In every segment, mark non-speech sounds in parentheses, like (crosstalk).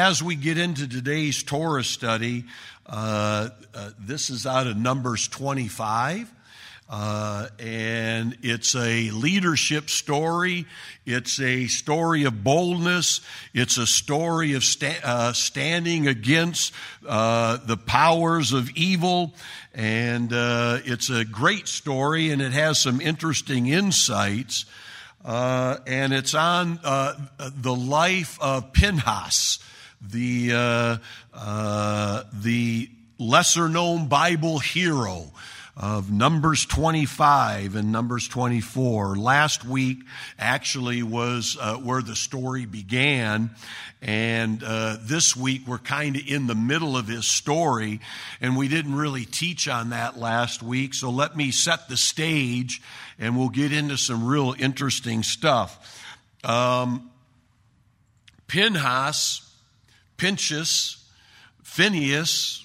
As we get into today's Torah study, uh, uh, this is out of Numbers 25. Uh, and it's a leadership story. It's a story of boldness. It's a story of sta- uh, standing against uh, the powers of evil. And uh, it's a great story, and it has some interesting insights. Uh, and it's on uh, the life of Pinhas, the the lesser known Bible hero of Numbers 25 and Numbers 24. Last week actually was uh, where the story began. And uh, this week we're kind of in the middle of his story, and we didn't really teach on that last week. So let me set the stage, and we'll get into some real interesting stuff. Um, Pinhas, Pinchas, Phineas,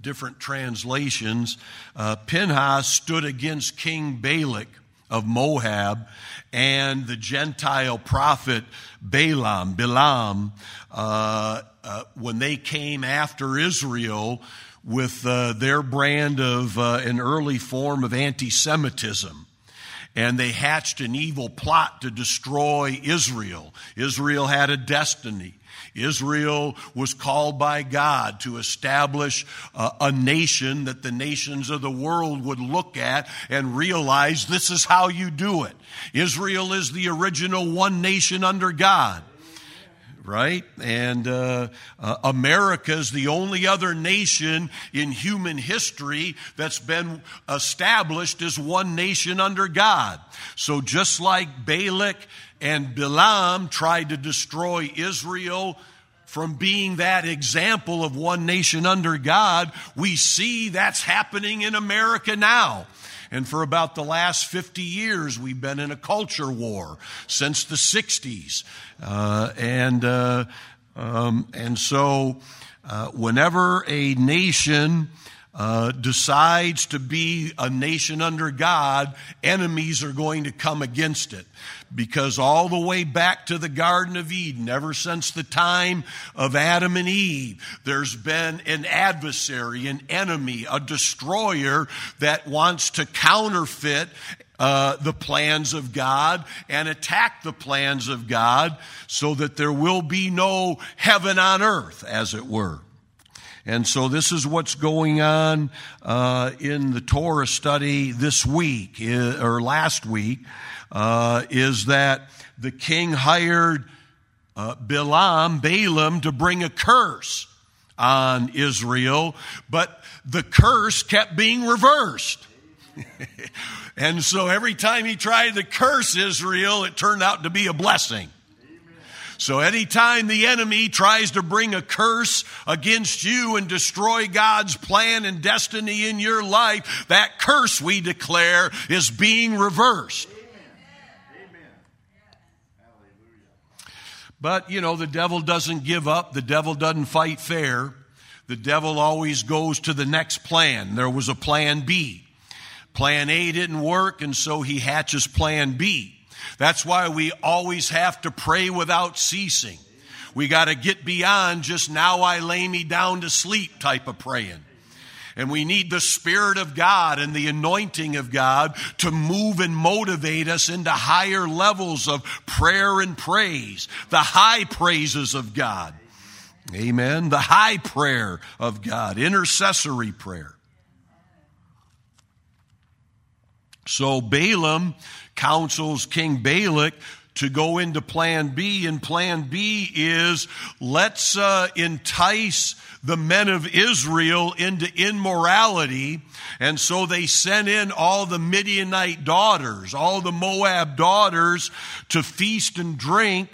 different translations, uh, Pinhas stood against King Balak of Moab and the Gentile prophet Balaam, Balaam, uh, uh, when they came after Israel with uh, their brand of uh, an early form of anti Semitism and they hatched an evil plot to destroy Israel. Israel had a destiny. Israel was called by God to establish uh, a nation that the nations of the world would look at and realize this is how you do it. Israel is the original one nation under God right? And uh, uh, America is the only other nation in human history that's been established as one nation under God. So just like Balak and Balaam tried to destroy Israel from being that example of one nation under God, we see that's happening in America now. And for about the last 50 years, we've been in a culture war since the 60s. Uh, and, uh, um, and so, uh, whenever a nation uh, decides to be a nation under God, enemies are going to come against it. Because all the way back to the Garden of Eden, ever since the time of Adam and Eve, there's been an adversary, an enemy, a destroyer that wants to counterfeit uh, the plans of God and attack the plans of God so that there will be no heaven on earth, as it were. And so this is what's going on uh, in the Torah study this week or last week uh, is that the king hired uh, Balaam, Balaam, to bring a curse on Israel, but the curse kept being reversed. (laughs) and so every time he tried to curse Israel, it turned out to be a blessing. So anytime the enemy tries to bring a curse against you and destroy God's plan and destiny in your life, that curse we declare is being reversed. But, you know, the devil doesn't give up. The devil doesn't fight fair. The devil always goes to the next plan. There was a plan B. Plan A didn't work, and so he hatches plan B. That's why we always have to pray without ceasing. We got to get beyond just now I lay me down to sleep type of praying. And we need the Spirit of God and the anointing of God to move and motivate us into higher levels of prayer and praise, the high praises of God. Amen. The high prayer of God, intercessory prayer. So Balaam counsels King Balak to go into plan B, and plan B is let's uh, entice the men of Israel into immorality. And so they sent in all the Midianite daughters, all the Moab daughters to feast and drink.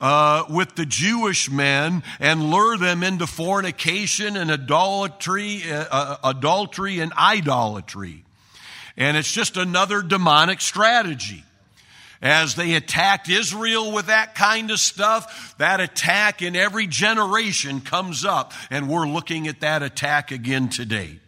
Uh, with the Jewish men and lure them into fornication and adultery, uh, uh adultery and idolatry. And it's just another demonic strategy. As they attacked Israel with that kind of stuff, that attack in every generation comes up, and we're looking at that attack again today.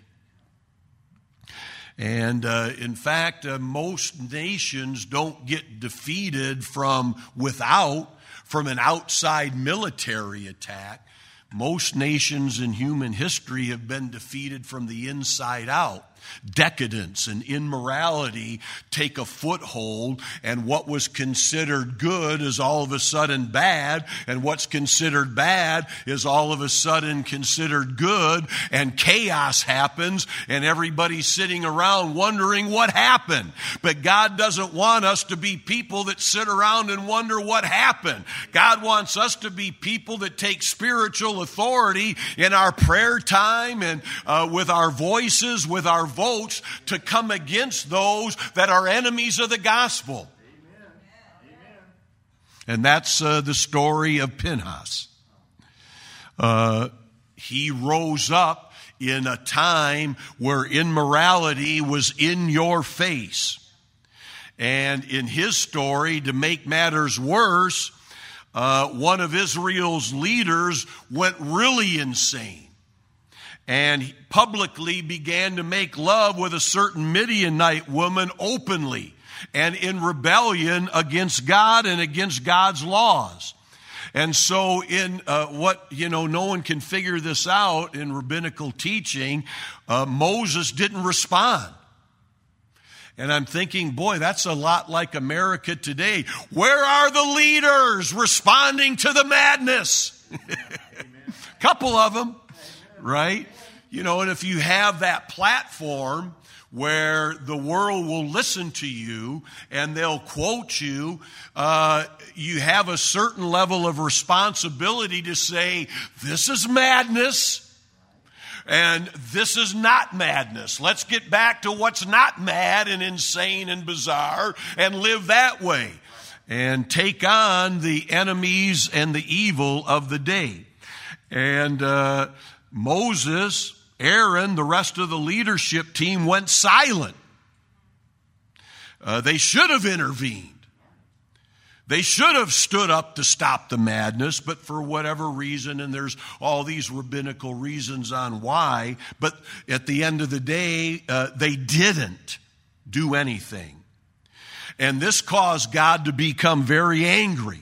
And uh, in fact, uh, most nations don't get defeated from without, from an outside military attack. Most nations in human history have been defeated from the inside out decadence and immorality take a foothold, and what was considered good is all of a sudden bad, and what's considered bad is all of a sudden considered good, and chaos happens, and everybody's sitting around wondering what happened. But God doesn't want us to be people that sit around and wonder what happened. God wants us to be people that take spiritual authority in our prayer time and uh, with our voices, with our votes to come against those that are enemies of the gospel. And that's uh, the story of Pinhas. Uh, he rose up in a time where immorality was in your face. And in his story, to make matters worse, uh, one of Israel's leaders went really insane and publicly began to make love with a certain Midianite woman openly and in rebellion against God and against God's laws. And so, in uh, what, you know, no one can figure this out in rabbinical teaching, uh, Moses didn't respond. And I'm thinking, boy, that's a lot like America today. Where are the leaders responding to the madness? (laughs) Couple of them, right? You know, and if you have that platform where the world will listen to you and they'll quote you, uh, you have a certain level of responsibility to say, this is madness. And this is not madness. Let's get back to what's not mad and insane and bizarre and live that way and take on the enemies and the evil of the day. And uh, Moses Aaron, the rest of the leadership team went silent. Uh, they should have intervened. They should have stood up to stop the madness, but for whatever reason, and there's all these rabbinical reasons on why, but at the end of the day, uh, they didn't do anything. And this caused God to become very angry.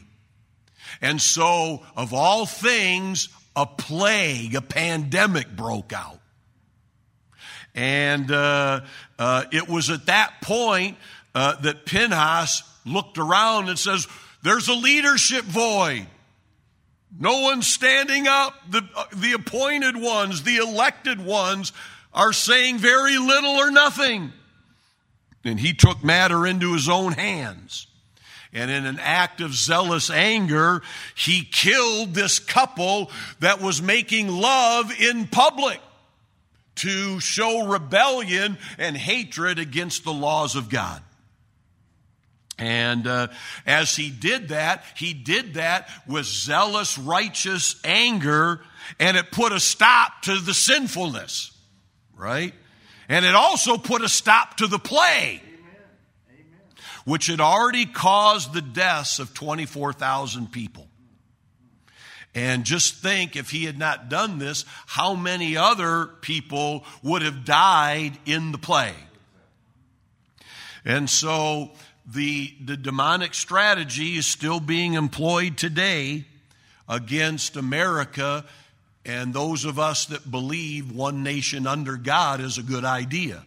And so, of all things, a plague, a pandemic broke out. And uh, uh, it was at that point uh, that Pinhas looked around and says, There's a leadership void. No one's standing up. The, uh, the appointed ones, the elected ones, are saying very little or nothing. And he took matter into his own hands. And in an act of zealous anger, he killed this couple that was making love in public to show rebellion and hatred against the laws of God. And uh, as he did that, he did that with zealous, righteous anger, and it put a stop to the sinfulness, right? And it also put a stop to the plague, which had already caused the deaths of 24,000 people. And just think if he had not done this, how many other people would have died in the plague. And so the, the demonic strategy is still being employed today against America and those of us that believe one nation under God is a good idea.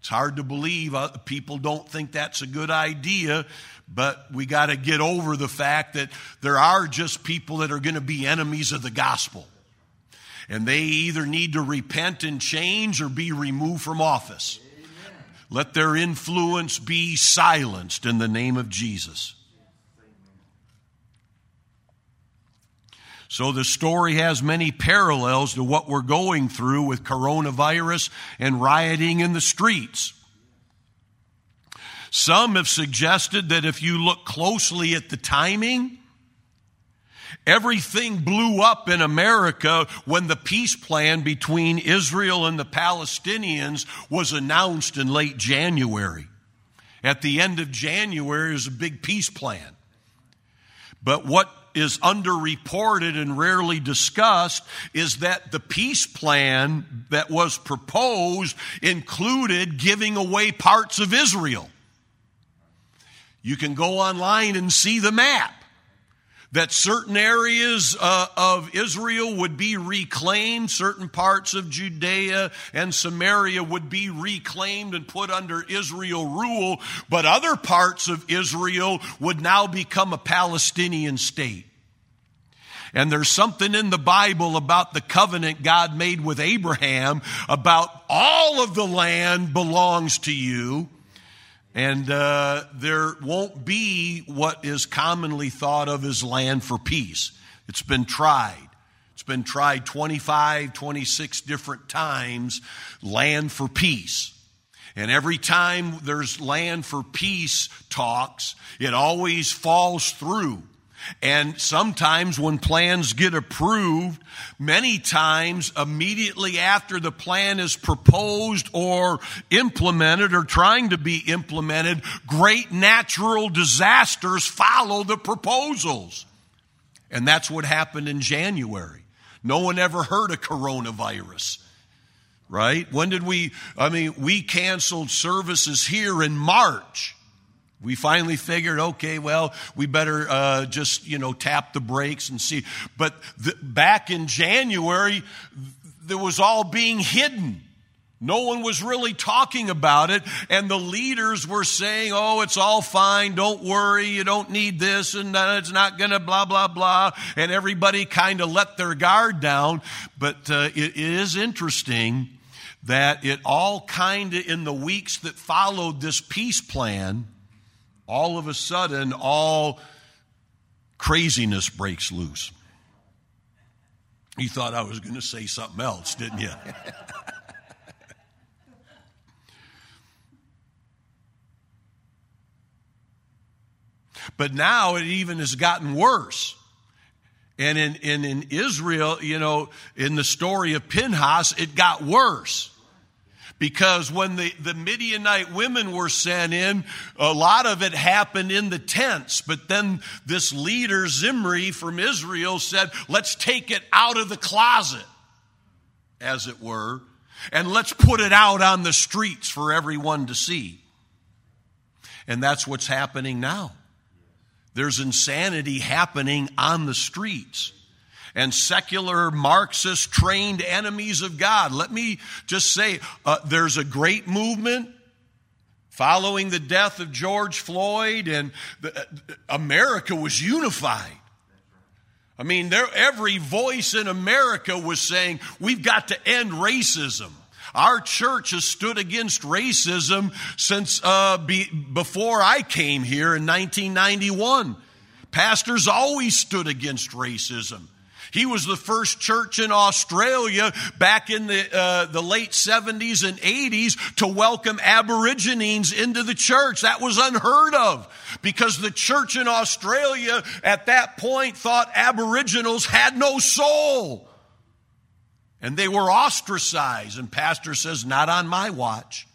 It's hard to believe uh, people don't think that's a good idea but we got to get over the fact that there are just people that are going to be enemies of the gospel. And they either need to repent and change or be removed from office. Let their influence be silenced in the name of Jesus. So the story has many parallels to what we're going through with coronavirus and rioting in the streets. Some have suggested that if you look closely at the timing, Everything blew up in America when the peace plan between Israel and the Palestinians was announced in late January. At the end of January is a big peace plan. But what is underreported and rarely discussed is that the peace plan that was proposed included giving away parts of Israel. You can go online and see the map that certain areas uh, of Israel would be reclaimed, certain parts of Judea and Samaria would be reclaimed and put under Israel rule, but other parts of Israel would now become a Palestinian state. And there's something in the Bible about the covenant God made with Abraham about all of the land belongs to you. And uh, there won't be what is commonly thought of as land for peace. It's been tried. It's been tried 25, 26 different times, land for peace. And every time there's land for peace talks, it always falls through. And sometimes when plans get approved, many times immediately after the plan is proposed or implemented or trying to be implemented, great natural disasters follow the proposals. And that's what happened in January. No one ever heard of coronavirus right? When did we, I mean, we canceled services here in March. We finally figured, okay, well, we better uh, just, you know, tap the brakes and see. But the, back in January, there was all being hidden. No one was really talking about it, and the leaders were saying, Oh, it's all fine, don't worry, you don't need this, and it's not gonna blah, blah, blah. And everybody kind of let their guard down. But uh, it, it is interesting that it all kind of, in the weeks that followed this peace plan, all of a sudden, all craziness breaks loose. You thought I was going to say something else, didn't you? (laughs) but now it even has gotten worse. And in, in, in Israel, you know, in the story of Pinhas, it got worse because when the, the Midianite women were sent in, a lot of it happened in the tents. But then this leader, Zimri from Israel, said, let's take it out of the closet, as it were, and let's put it out on the streets for everyone to see. And that's what's happening now. There's insanity happening on the streets and secular Marxist trained enemies of God. Let me just say uh, there's a great movement following the death of George Floyd, and the, uh, America was unified. I mean, there, every voice in America was saying, we've got to end racism. Our church has stood against racism since uh, be, before I came here in 1991. Pastors always stood against racism. He was the first church in Australia back in the, uh, the late 70s and 80s to welcome Aborigines into the church. That was unheard of because the church in Australia at that point thought Aboriginals had no soul. And they were ostracized. And pastor says, not on my watch.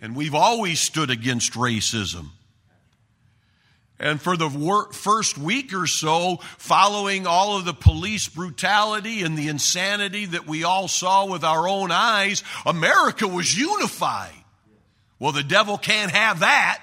And we've always stood against racism. And for the wor- first week or so, following all of the police brutality and the insanity that we all saw with our own eyes, America was unified. Well, the devil can't have that.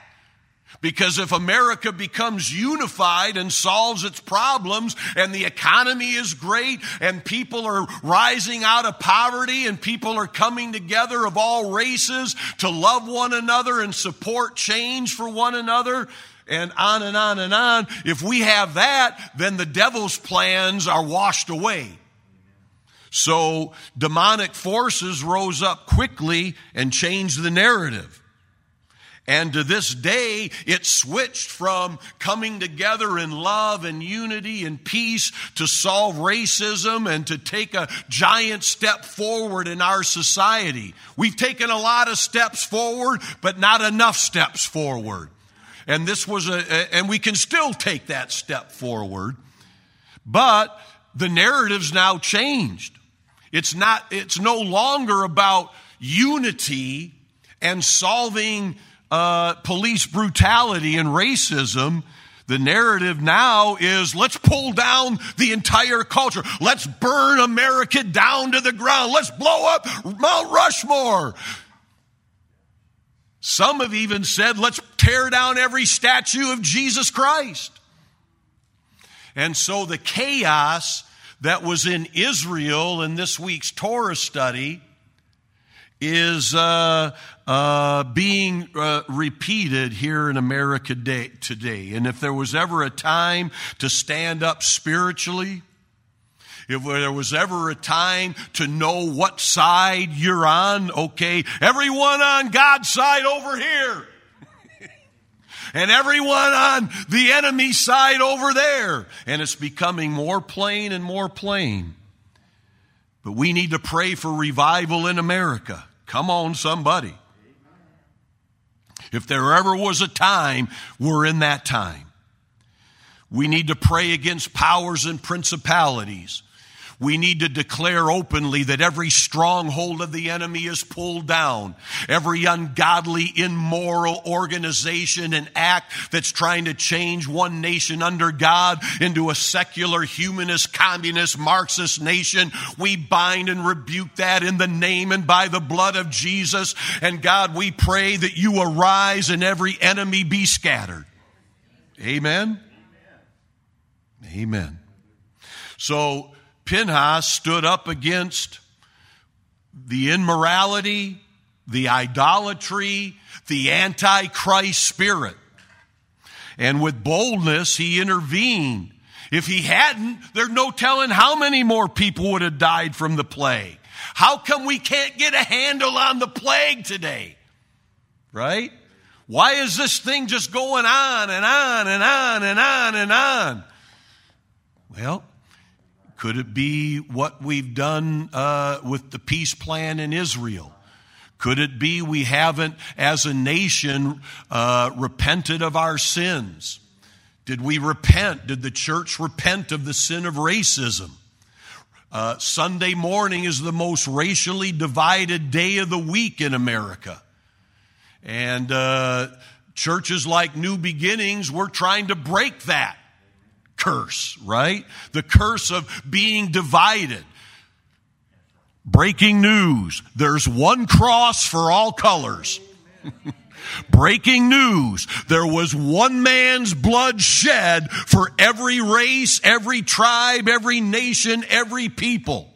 Because if America becomes unified and solves its problems and the economy is great and people are rising out of poverty and people are coming together of all races to love one another and support change for one another, and on and on and on. If we have that, then the devil's plans are washed away. So demonic forces rose up quickly and changed the narrative. And to this day, it switched from coming together in love and unity and peace to solve racism and to take a giant step forward in our society. We've taken a lot of steps forward, but not enough steps forward. And this was a, and we can still take that step forward. But the narrative's now changed. It's not, it's no longer about unity and solving uh, police brutality and racism. The narrative now is let's pull down the entire culture. Let's burn America down to the ground. Let's blow up Mount Rushmore. Some have even said, let's tear down every statue of Jesus Christ. And so the chaos that was in Israel in this week's Torah study is uh, uh, being uh, repeated here in America day, today. And if there was ever a time to stand up spiritually, if there was ever a time to know what side you're on, okay, everyone on God's side over here. (laughs) and everyone on the enemy side over there. And it's becoming more plain and more plain. But we need to pray for revival in America. Come on, somebody. If there ever was a time, we're in that time. We need to pray against powers and principalities. We need to declare openly that every stronghold of the enemy is pulled down. Every ungodly, immoral organization and act that's trying to change one nation under God into a secular, humanist, communist, Marxist nation, we bind and rebuke that in the name and by the blood of Jesus. And God, we pray that you arise and every enemy be scattered. Amen. Amen. So, Pinhas stood up against the immorality, the idolatry, the antichrist spirit. And with boldness, he intervened. If he hadn't, there's no telling how many more people would have died from the plague. How come we can't get a handle on the plague today? Right? Why is this thing just going on and on and on and on and on? Well, could it be what we've done uh, with the peace plan in Israel? Could it be we haven't, as a nation, uh, repented of our sins? Did we repent? Did the church repent of the sin of racism? Uh, Sunday morning is the most racially divided day of the week in America. And uh, churches like New Beginnings, we're trying to break that curse, right? The curse of being divided. Breaking news. There's one cross for all colors. (laughs) Breaking news. There was one man's blood shed for every race, every tribe, every nation, every people.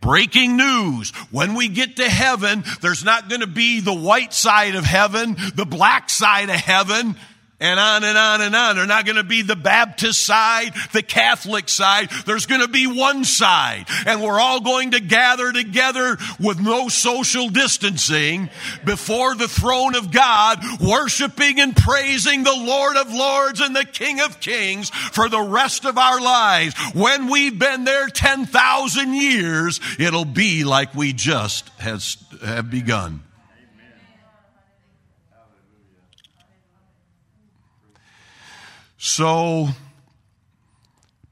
Breaking news. When we get to heaven, there's not going to be the white side of heaven, the black side of heaven and on and on and on. They're not going to be the Baptist side, the Catholic side. There's going to be one side. And we're all going to gather together with no social distancing before the throne of God, worshiping and praising the Lord of Lords and the King of Kings for the rest of our lives. When we've been there 10,000 years, it'll be like we just has, have begun. So,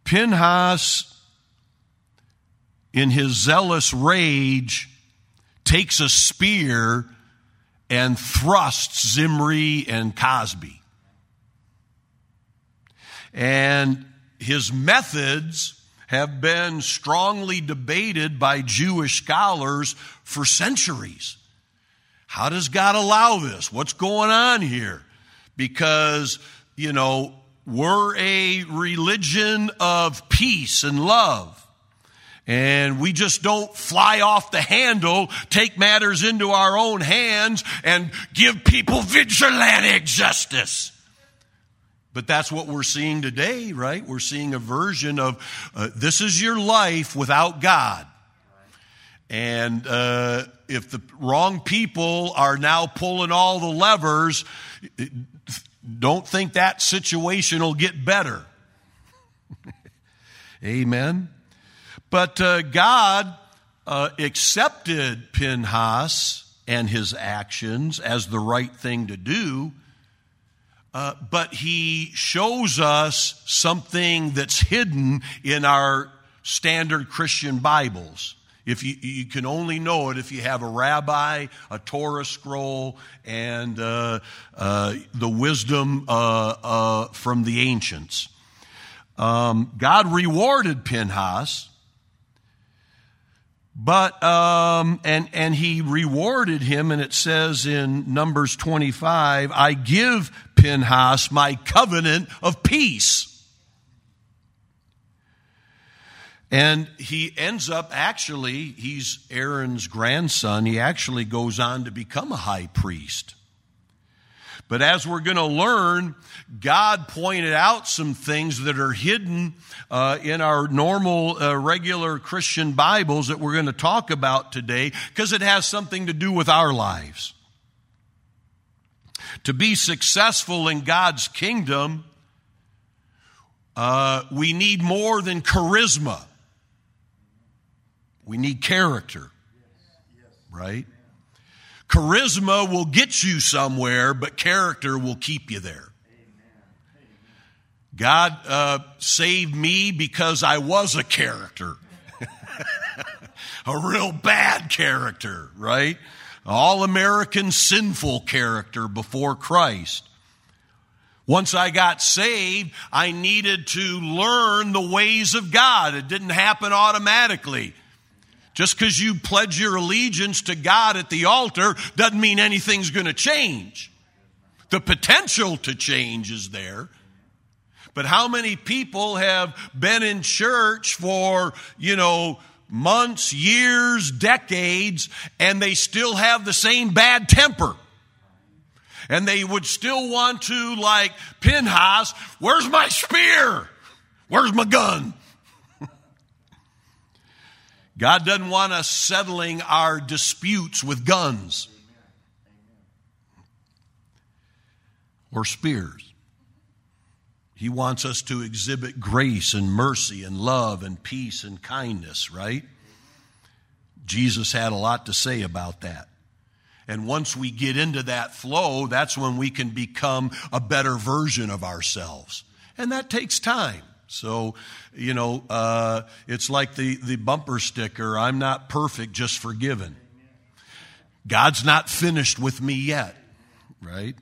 Pinhas, in his zealous rage, takes a spear and thrusts Zimri and Cosbi. And his methods have been strongly debated by Jewish scholars for centuries. How does God allow this? What's going on here? Because, you know, we're a religion of peace and love. And we just don't fly off the handle, take matters into our own hands, and give people vigilante justice. But that's what we're seeing today, right? We're seeing a version of uh, this is your life without God. And uh, if the wrong people are now pulling all the levers, don't think that situation will get better. (laughs) Amen. But uh, God uh, accepted Pinhas and his actions as the right thing to do uh, but he shows us something that's hidden in our standard Christian Bibles. If you, you can only know it if you have a rabbi, a Torah scroll, and uh, uh, the wisdom uh, uh, from the ancients. Um, God rewarded Pinhas, but um, and and he rewarded him, and it says in Numbers twenty five, "I give Pinhas my covenant of peace." And he ends up actually, he's Aaron's grandson. He actually goes on to become a high priest. But as we're going to learn, God pointed out some things that are hidden uh, in our normal, uh, regular Christian Bibles that we're going to talk about today because it has something to do with our lives. To be successful in God's kingdom, uh, we need more than charisma. We need character, right? Charisma will get you somewhere, but character will keep you there. God uh, saved me because I was a character, (laughs) a real bad character, right? All American sinful character before Christ. Once I got saved, I needed to learn the ways of God. It didn't happen automatically. Just because you pledge your allegiance to God at the altar doesn't mean anything's going to change. The potential to change is there. But how many people have been in church for, you know, months, years, decades, and they still have the same bad temper? And they would still want to, like Pinhas, where's my spear? Where's my gun? God doesn't want us settling our disputes with guns or spears. He wants us to exhibit grace and mercy and love and peace and kindness, right? Jesus had a lot to say about that. And once we get into that flow, that's when we can become a better version of ourselves. And that takes time. So, you know, uh, it's like the, the bumper sticker I'm not perfect, just forgiven. God's not finished with me yet, right?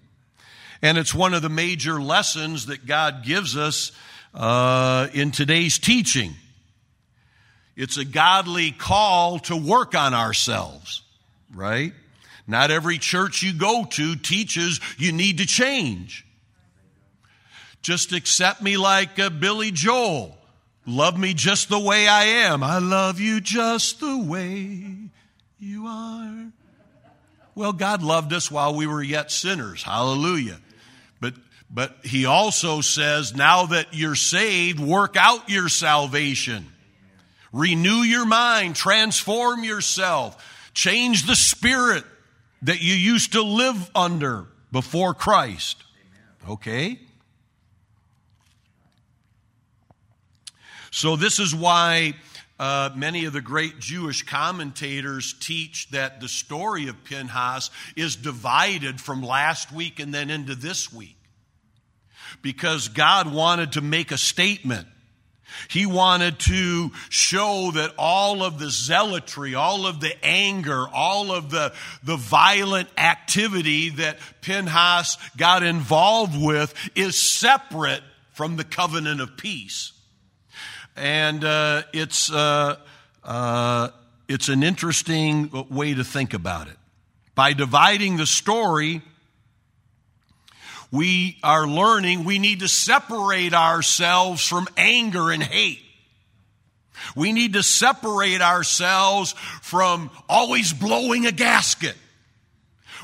And it's one of the major lessons that God gives us uh, in today's teaching. It's a godly call to work on ourselves, right? Not every church you go to teaches you need to change. Just accept me like uh, Billy Joel. Love me just the way I am. I love you just the way you are. Well, God loved us while we were yet sinners. Hallelujah. But but he also says, now that you're saved, work out your salvation. Renew your mind, transform yourself, change the spirit that you used to live under before Christ. Okay? So, this is why uh, many of the great Jewish commentators teach that the story of Pinhas is divided from last week and then into this week. Because God wanted to make a statement. He wanted to show that all of the zealotry, all of the anger, all of the, the violent activity that Pinhas got involved with is separate from the covenant of peace and uh, it's uh, uh, it's an interesting way to think about it. By dividing the story, we are learning we need to separate ourselves from anger and hate. We need to separate ourselves from always blowing a gasket.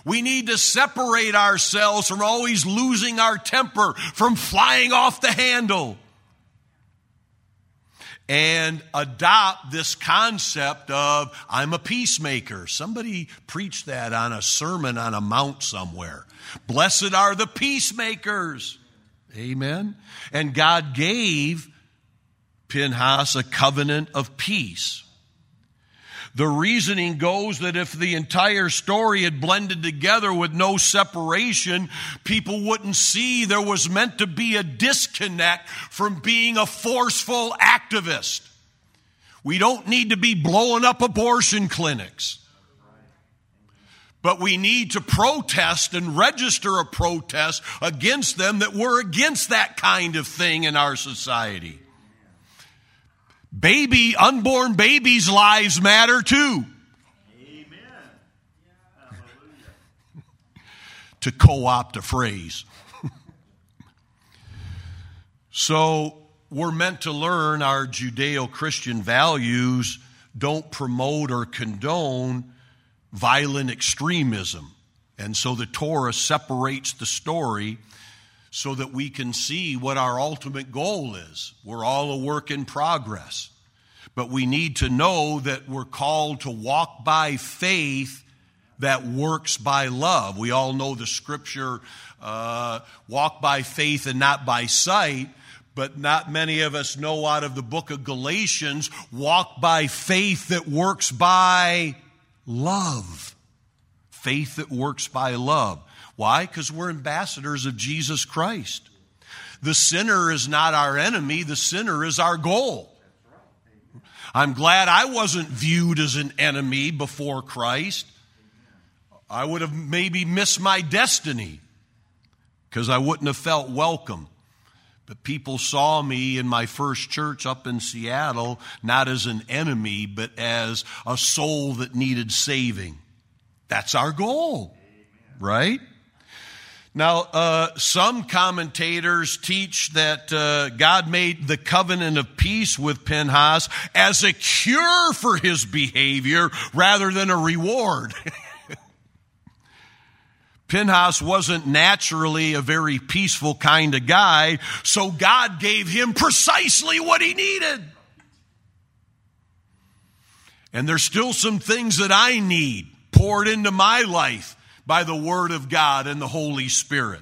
We need to separate ourselves from always losing our temper, from flying off the handle and adopt this concept of I'm a peacemaker. Somebody preached that on a sermon on a mount somewhere. Blessed are the peacemakers. Amen. And God gave Pinhas a covenant of peace. The reasoning goes that if the entire story had blended together with no separation, people wouldn't see there was meant to be a disconnect from being a forceful activist. We don't need to be blowing up abortion clinics. But we need to protest and register a protest against them that we're against that kind of thing in our society. Baby, unborn babies' lives matter too. Amen. (laughs) to co opt a phrase. (laughs) so, we're meant to learn our Judeo Christian values don't promote or condone violent extremism. And so the Torah separates the story so that we can see what our ultimate goal is. We're all a work in progress. But we need to know that we're called to walk by faith that works by love. We all know the scripture uh, walk by faith and not by sight, but not many of us know out of the book of Galatians walk by faith that works by love. Faith that works by love. Why? Because we're ambassadors of Jesus Christ. The sinner is not our enemy, the sinner is our goal. I'm glad I wasn't viewed as an enemy before Christ. I would have maybe missed my destiny because I wouldn't have felt welcome. But people saw me in my first church up in Seattle not as an enemy, but as a soul that needed saving. That's our goal, right? Now, uh, some commentators teach that uh, God made the covenant of peace with Pinhas as a cure for his behavior rather than a reward. (laughs) Pinhas wasn't naturally a very peaceful kind of guy, so God gave him precisely what he needed. And there's still some things that I need poured into my life by the Word of God and the Holy Spirit.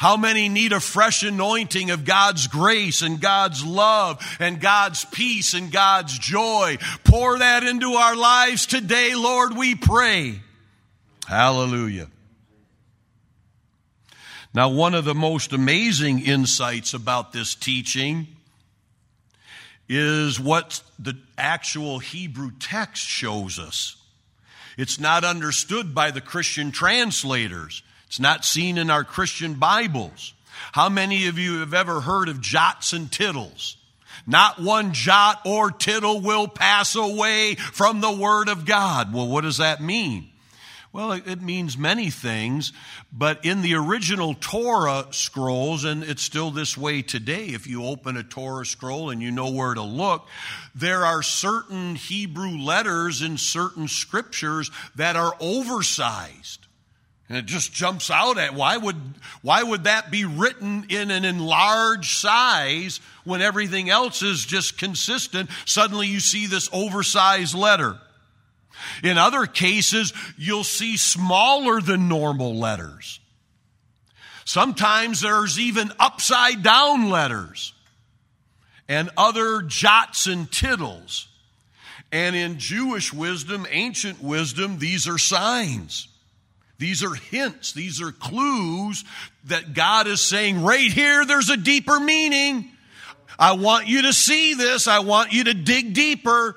How many need a fresh anointing of God's grace and God's love and God's peace and God's joy? Pour that into our lives today, Lord, we pray. Hallelujah. Now, one of the most amazing insights about this teaching is what the actual Hebrew text shows us. It's not understood by the Christian translators. It's not seen in our Christian Bibles. How many of you have ever heard of jots and tittles? Not one jot or tittle will pass away from the Word of God. Well, what does that mean? Well, it means many things, but in the original Torah scrolls, and it's still this way today, if you open a Torah scroll and you know where to look, there are certain Hebrew letters in certain scriptures that are oversized. And it just jumps out at why would why would that be written in an enlarged size when everything else is just consistent? Suddenly you see this oversized letter. In other cases, you'll see smaller than normal letters. Sometimes there's even upside down letters and other jots and tittles. And in Jewish wisdom, ancient wisdom, these are signs. These are hints. These are clues that God is saying, right here, there's a deeper meaning. I want you to see this. I want you to dig deeper.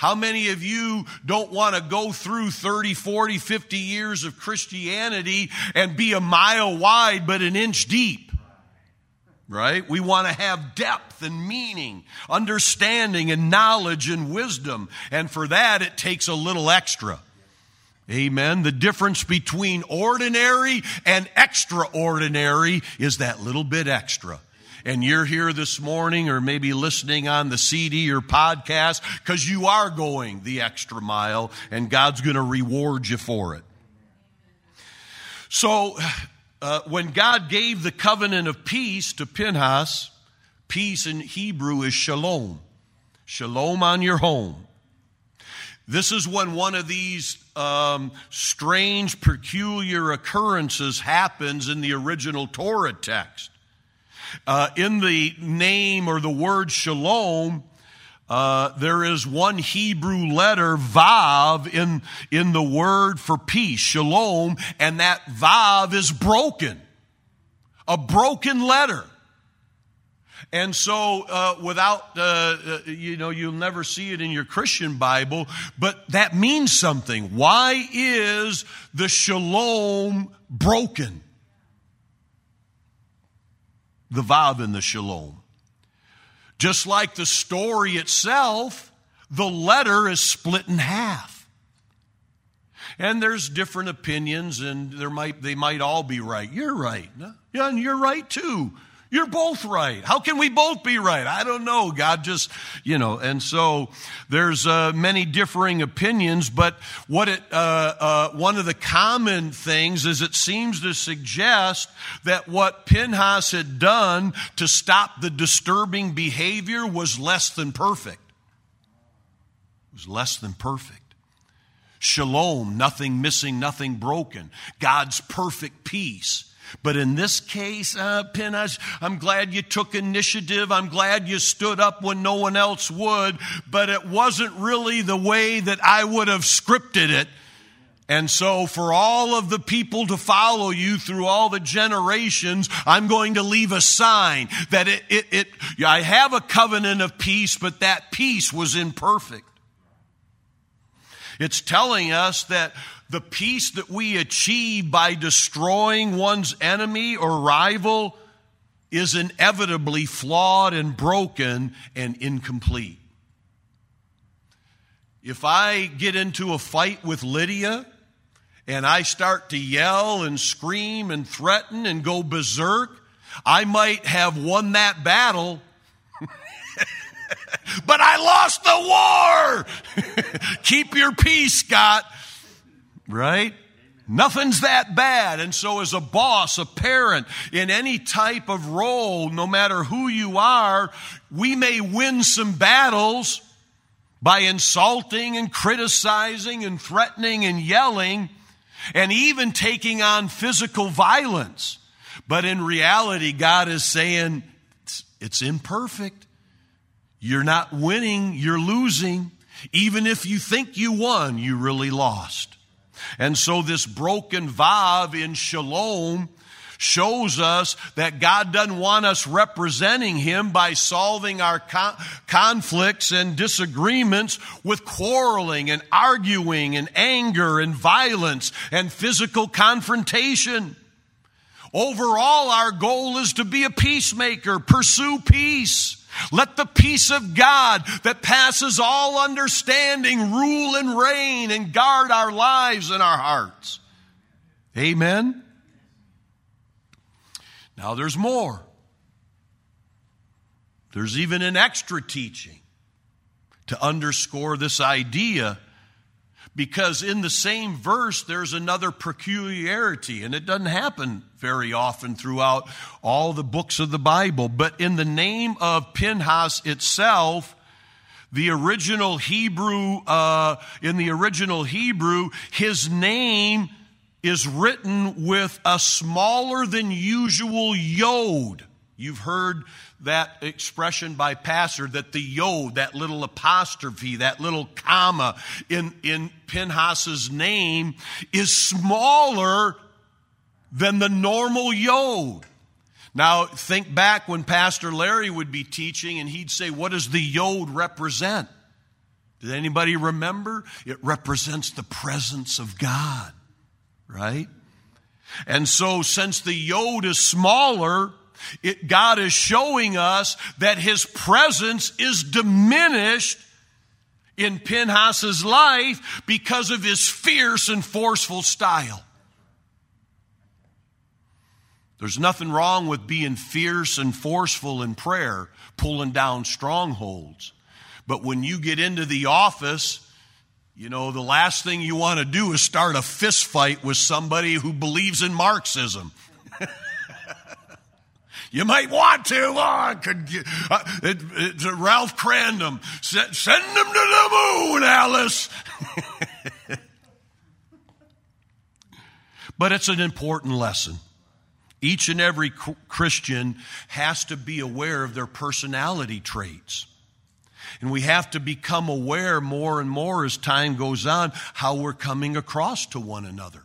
How many of you don't want to go through 30, 40, 50 years of Christianity and be a mile wide but an inch deep? Right? We want to have depth and meaning, understanding and knowledge and wisdom. And for that, it takes a little extra. Amen. The difference between ordinary and extraordinary is that little bit extra and you're here this morning or maybe listening on the CD or podcast because you are going the extra mile and God's going to reward you for it. So, uh, when God gave the covenant of peace to Pinhas, peace in Hebrew is shalom. Shalom on your home. This is when one of these um, strange, peculiar occurrences happens in the original Torah text. Uh, in the name or the word shalom, uh, there is one Hebrew letter, Vav, in, in the word for peace, shalom, and that Vav is broken. A broken letter. And so, uh, without, uh, uh, you know, you'll never see it in your Christian Bible, but that means something. Why is the shalom broken? The Vav in the shalom. Just like the story itself, the letter is split in half. And there's different opinions, and there might, they might all be right. You're right. Yeah, and you're right too. You're both right. How can we both be right? I don't know. God just, you know, and so there's uh, many differing opinions, but what it, uh, uh, one of the common things is it seems to suggest that what Pinhas had done to stop the disturbing behavior was less than perfect. It was less than perfect. Shalom, nothing missing, nothing broken. God's perfect peace. But in this case, uh, Pinhas, I'm glad you took initiative. I'm glad you stood up when no one else would, but it wasn't really the way that I would have scripted it. And so, for all of the people to follow you through all the generations, I'm going to leave a sign that it, it, it I have a covenant of peace, but that peace was imperfect. It's telling us that the peace that we achieve by destroying one's enemy or rival is inevitably flawed and broken and incomplete. If I get into a fight with Lydia and I start to yell and scream and threaten and go berserk, I might have won that battle, (laughs) but I lost the war. (laughs) Keep your peace, Scott. Right? Nothing's that bad. And so, as a boss, a parent, in any type of role, no matter who you are, we may win some battles by insulting and criticizing and threatening and yelling and even taking on physical violence. But in reality, God is saying it's, it's imperfect. You're not winning, you're losing. Even if you think you won, you really lost. And so this broken Vav in Shalom shows us that God doesn't want us representing Him by solving our con- conflicts and disagreements with quarreling and arguing and anger and violence and physical confrontation. Overall, our goal is to be a peacemaker, pursue peace. Let the peace of God that passes all understanding rule and reign and guard our lives and our hearts. Amen. Now there's more. There's even an extra teaching to underscore this idea because in the same verse there's another peculiarity and it doesn't happen very often throughout all the books of the bible but in the name of pinhas itself the original hebrew uh, in the original hebrew his name is written with a smaller than usual yod you've heard that expression by Pastor that the yod, that little apostrophe, that little comma in, in Pinhas's name is smaller than the normal yod. Now, think back when Pastor Larry would be teaching and he'd say, What does the yod represent? Did anybody remember? It represents the presence of God, right? And so, since the yod is smaller, it, God is showing us that his presence is diminished in Pinhas's life because of his fierce and forceful style. There's nothing wrong with being fierce and forceful in prayer, pulling down strongholds. But when you get into the office, you know, the last thing you want to do is start a fist fight with somebody who believes in Marxism. You might want to. Oh, could, uh, it, it's Ralph. Send, send them to the moon, Alice. (laughs) but it's an important lesson. Each and every Christian has to be aware of their personality traits. And we have to become aware more and more as time goes on how we're coming across to one another.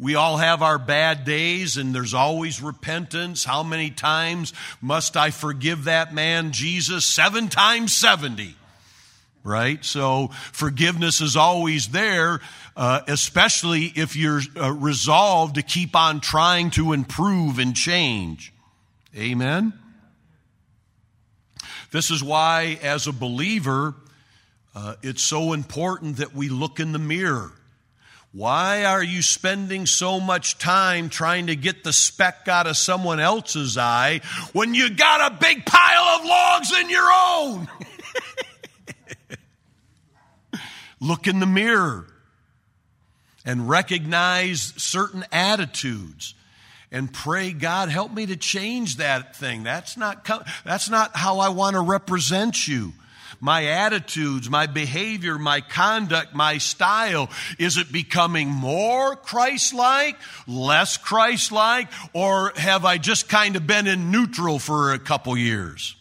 We all have our bad days and there's always repentance. How many times must I forgive that man, Jesus? Seven times 70. Right? So forgiveness is always there, uh, especially if you're uh, resolved to keep on trying to improve and change. Amen? This is why, as a believer, uh, it's so important that we look in the mirror. Why are you spending so much time trying to get the speck out of someone else's eye when you got a big pile of logs in your own? (laughs) Look in the mirror and recognize certain attitudes and pray, God, help me to change that thing. That's not, that's not how I want to represent you. My attitudes, my behavior, my conduct, my style, is it becoming more Christ like, less Christ like, or have I just kind of been in neutral for a couple years?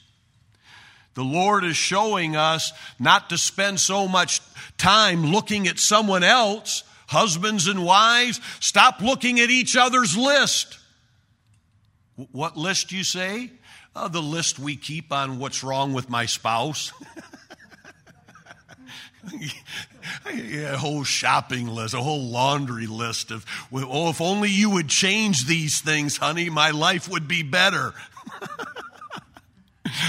The Lord is showing us not to spend so much time looking at someone else. Husbands and wives, stop looking at each other's list. What list you say? Uh, the list we keep on what's wrong with my spouse. (laughs) yeah, a whole shopping list, a whole laundry list of, oh, if only you would change these things, honey, my life would be better. (laughs)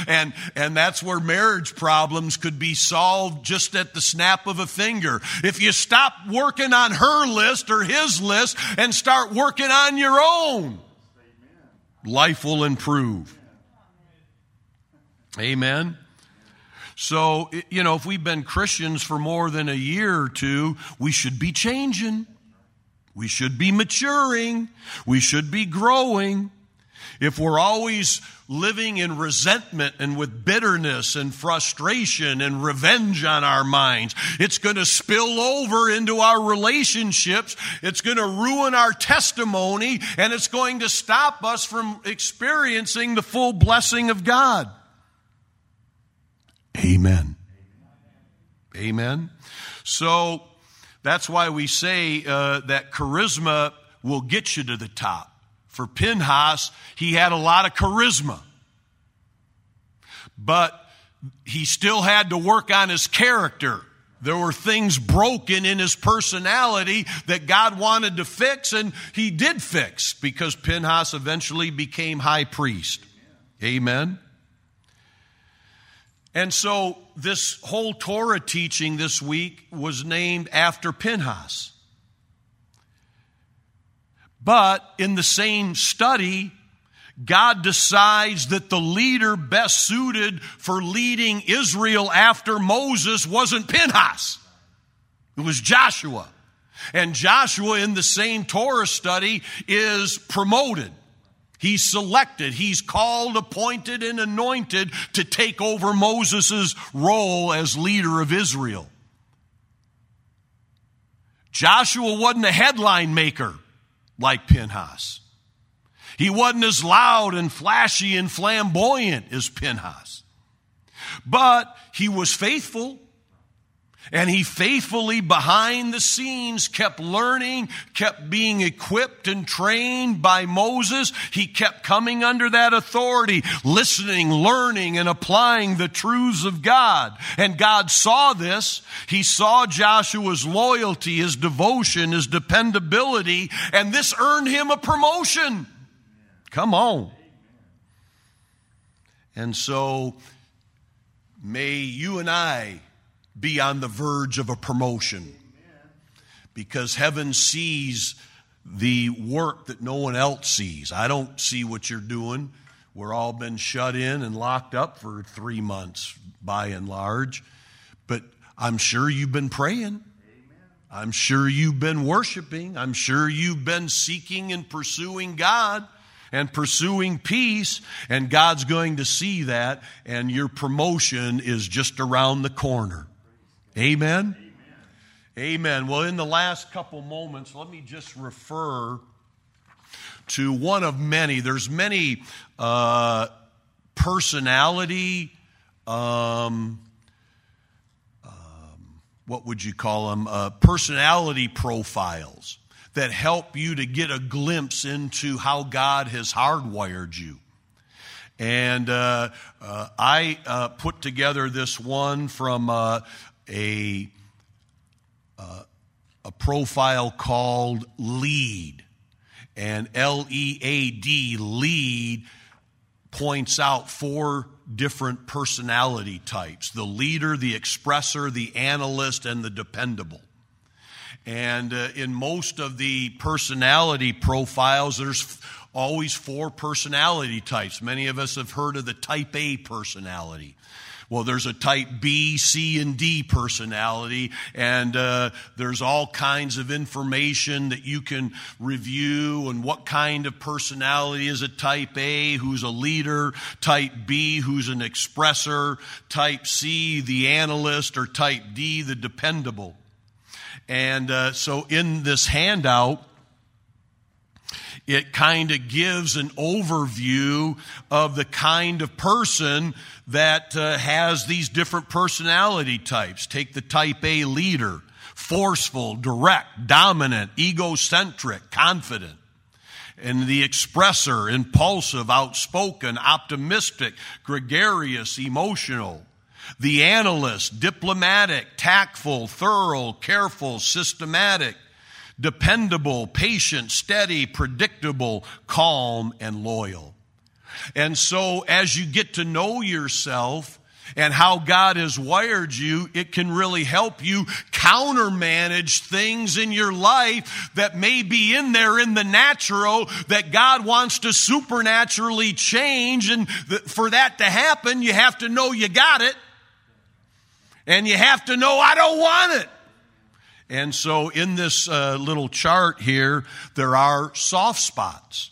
and and that's where marriage problems could be solved just at the snap of a finger if you stop working on her list or his list and start working on your own life will improve. Amen. So, you know, if we've been Christians for more than a year or two, we should be changing. We should be maturing. We should be growing. If we're always living in resentment and with bitterness and frustration and revenge on our minds, it's going to spill over into our relationships. It's going to ruin our testimony and it's going to stop us from experiencing the full blessing of God. Amen. Amen. So that's why we say uh, that charisma will get you to the top. For Pinhas, he had a lot of charisma. But he still had to work on his character. There were things broken in his personality that God wanted to fix, and he did fix because Pinhas eventually became high priest. Amen. And so, this whole Torah teaching this week was named after Pinhas. But in the same study, God decides that the leader best suited for leading Israel after Moses wasn't Pinhas. It was Joshua. And Joshua in the same Torah study is promoted. He's selected, he's called, appointed, and anointed to take over Moses' role as leader of Israel. Joshua wasn't a headline maker like Pinhas. He wasn't as loud and flashy and flamboyant as Pinhas. But he was faithful and he faithfully, behind the scenes, kept learning, kept being equipped and trained by Moses. He kept coming under that authority, listening, learning, and applying the truths of God. And God saw this. He saw Joshua's loyalty, his devotion, his dependability, and this earned him a promotion. Come on. And so, may you and I be on the verge of a promotion because heaven sees the work that no one else sees. I don't see what you're doing. We're all been shut in and locked up for three months by and large. But I'm sure you've been praying. I'm sure you've been worshiping. I'm sure you've been seeking and pursuing God and pursuing peace, and God's going to see that, and your promotion is just around the corner. Amen? Amen. Amen. Well, in the last couple moments, let me just refer to one of many. There's many uh, personality um, um, what would you call them? Uh, personality profiles that help you to get a glimpse into how God has hardwired you. And uh, uh, I uh, put together this one from uh, a, uh, a profile called LEAD. And L E A D, LEAD, points out four different personality types the leader, the expresser, the analyst, and the dependable. And uh, in most of the personality profiles, there's always four personality types. Many of us have heard of the type A personality. Well, there's a type B, C, and D personality, and uh, there's all kinds of information that you can review and what kind of personality is a type A, who's a leader, type B, who's an expresser, type C, the analyst, or type D, the dependable. And uh, so in this handout, it kind of gives an overview of the kind of person that uh, has these different personality types. Take the type A leader forceful, direct, dominant, egocentric, confident. And the expresser, impulsive, outspoken, optimistic, gregarious, emotional. The analyst, diplomatic, tactful, thorough, careful, systematic dependable, patient, steady, predictable, calm, and loyal. And so as you get to know yourself, and how God has wired you, it can really help you countermanage things in your life that may be in there in the natural that God wants to supernaturally change. And for that to happen, you have to know you got it. And you have to know I don't want it. And so in this uh, little chart here, there are soft spots.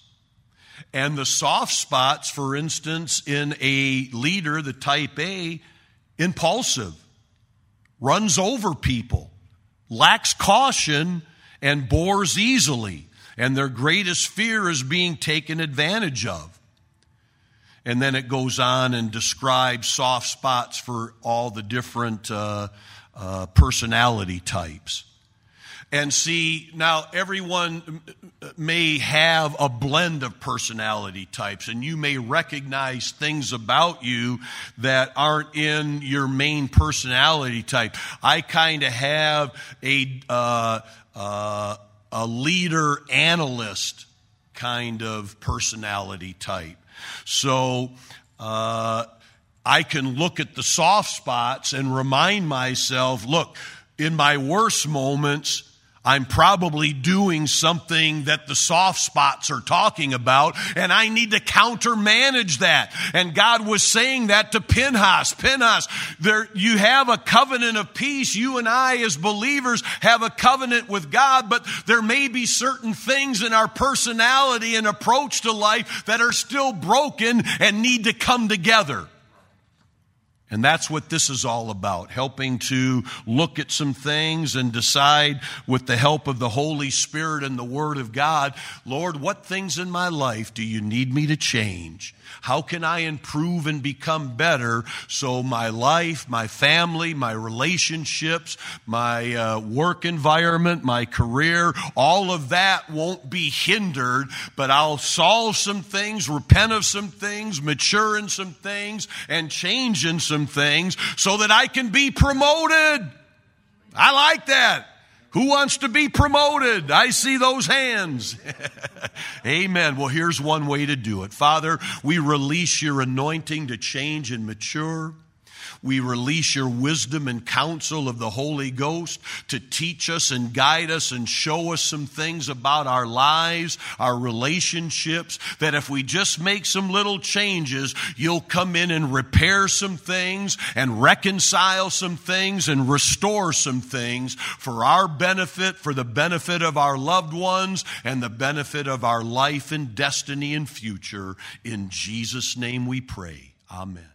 And the soft spots, for instance, in a leader, the type A, impulsive, runs over people, lacks caution, and bores easily. And their greatest fear is being taken advantage of. And then it goes on and describes soft spots for all the different uh, uh, personality types and see now everyone may have a blend of personality types and you may recognize things about you that aren't in your main personality type. I kind of have a uh, uh, a leader analyst kind of personality type. So uh, i can look at the soft spots and remind myself look in my worst moments I'm probably doing something that the soft spots are talking about, and I need to countermanage that. And God was saying that to Pinhas. Pinhas, there, you have a covenant of peace. You and I, as believers, have a covenant with God, but there may be certain things in our personality and approach to life that are still broken and need to come together. And that's what this is all about, helping to look at some things and decide with the help of the Holy Spirit and the Word of God, Lord, what things in my life do you need me to change? How can I improve and become better so my life, my family, my relationships, my uh, work environment, my career, all of that won't be hindered, but I'll solve some things, repent of some things, mature in some things, and change in some things so that I can be promoted. I like that. Who wants to be promoted? I see those hands. (laughs) Amen. Well, here's one way to do it. Father, we release your anointing to change and mature. We release your wisdom and counsel of the Holy Ghost to teach us and guide us and show us some things about our lives, our relationships, that if we just make some little changes, you'll come in and repair some things and reconcile some things and restore some things for our benefit, for the benefit of our loved ones, and the benefit of our life and destiny and future. In Jesus' name we pray. Amen.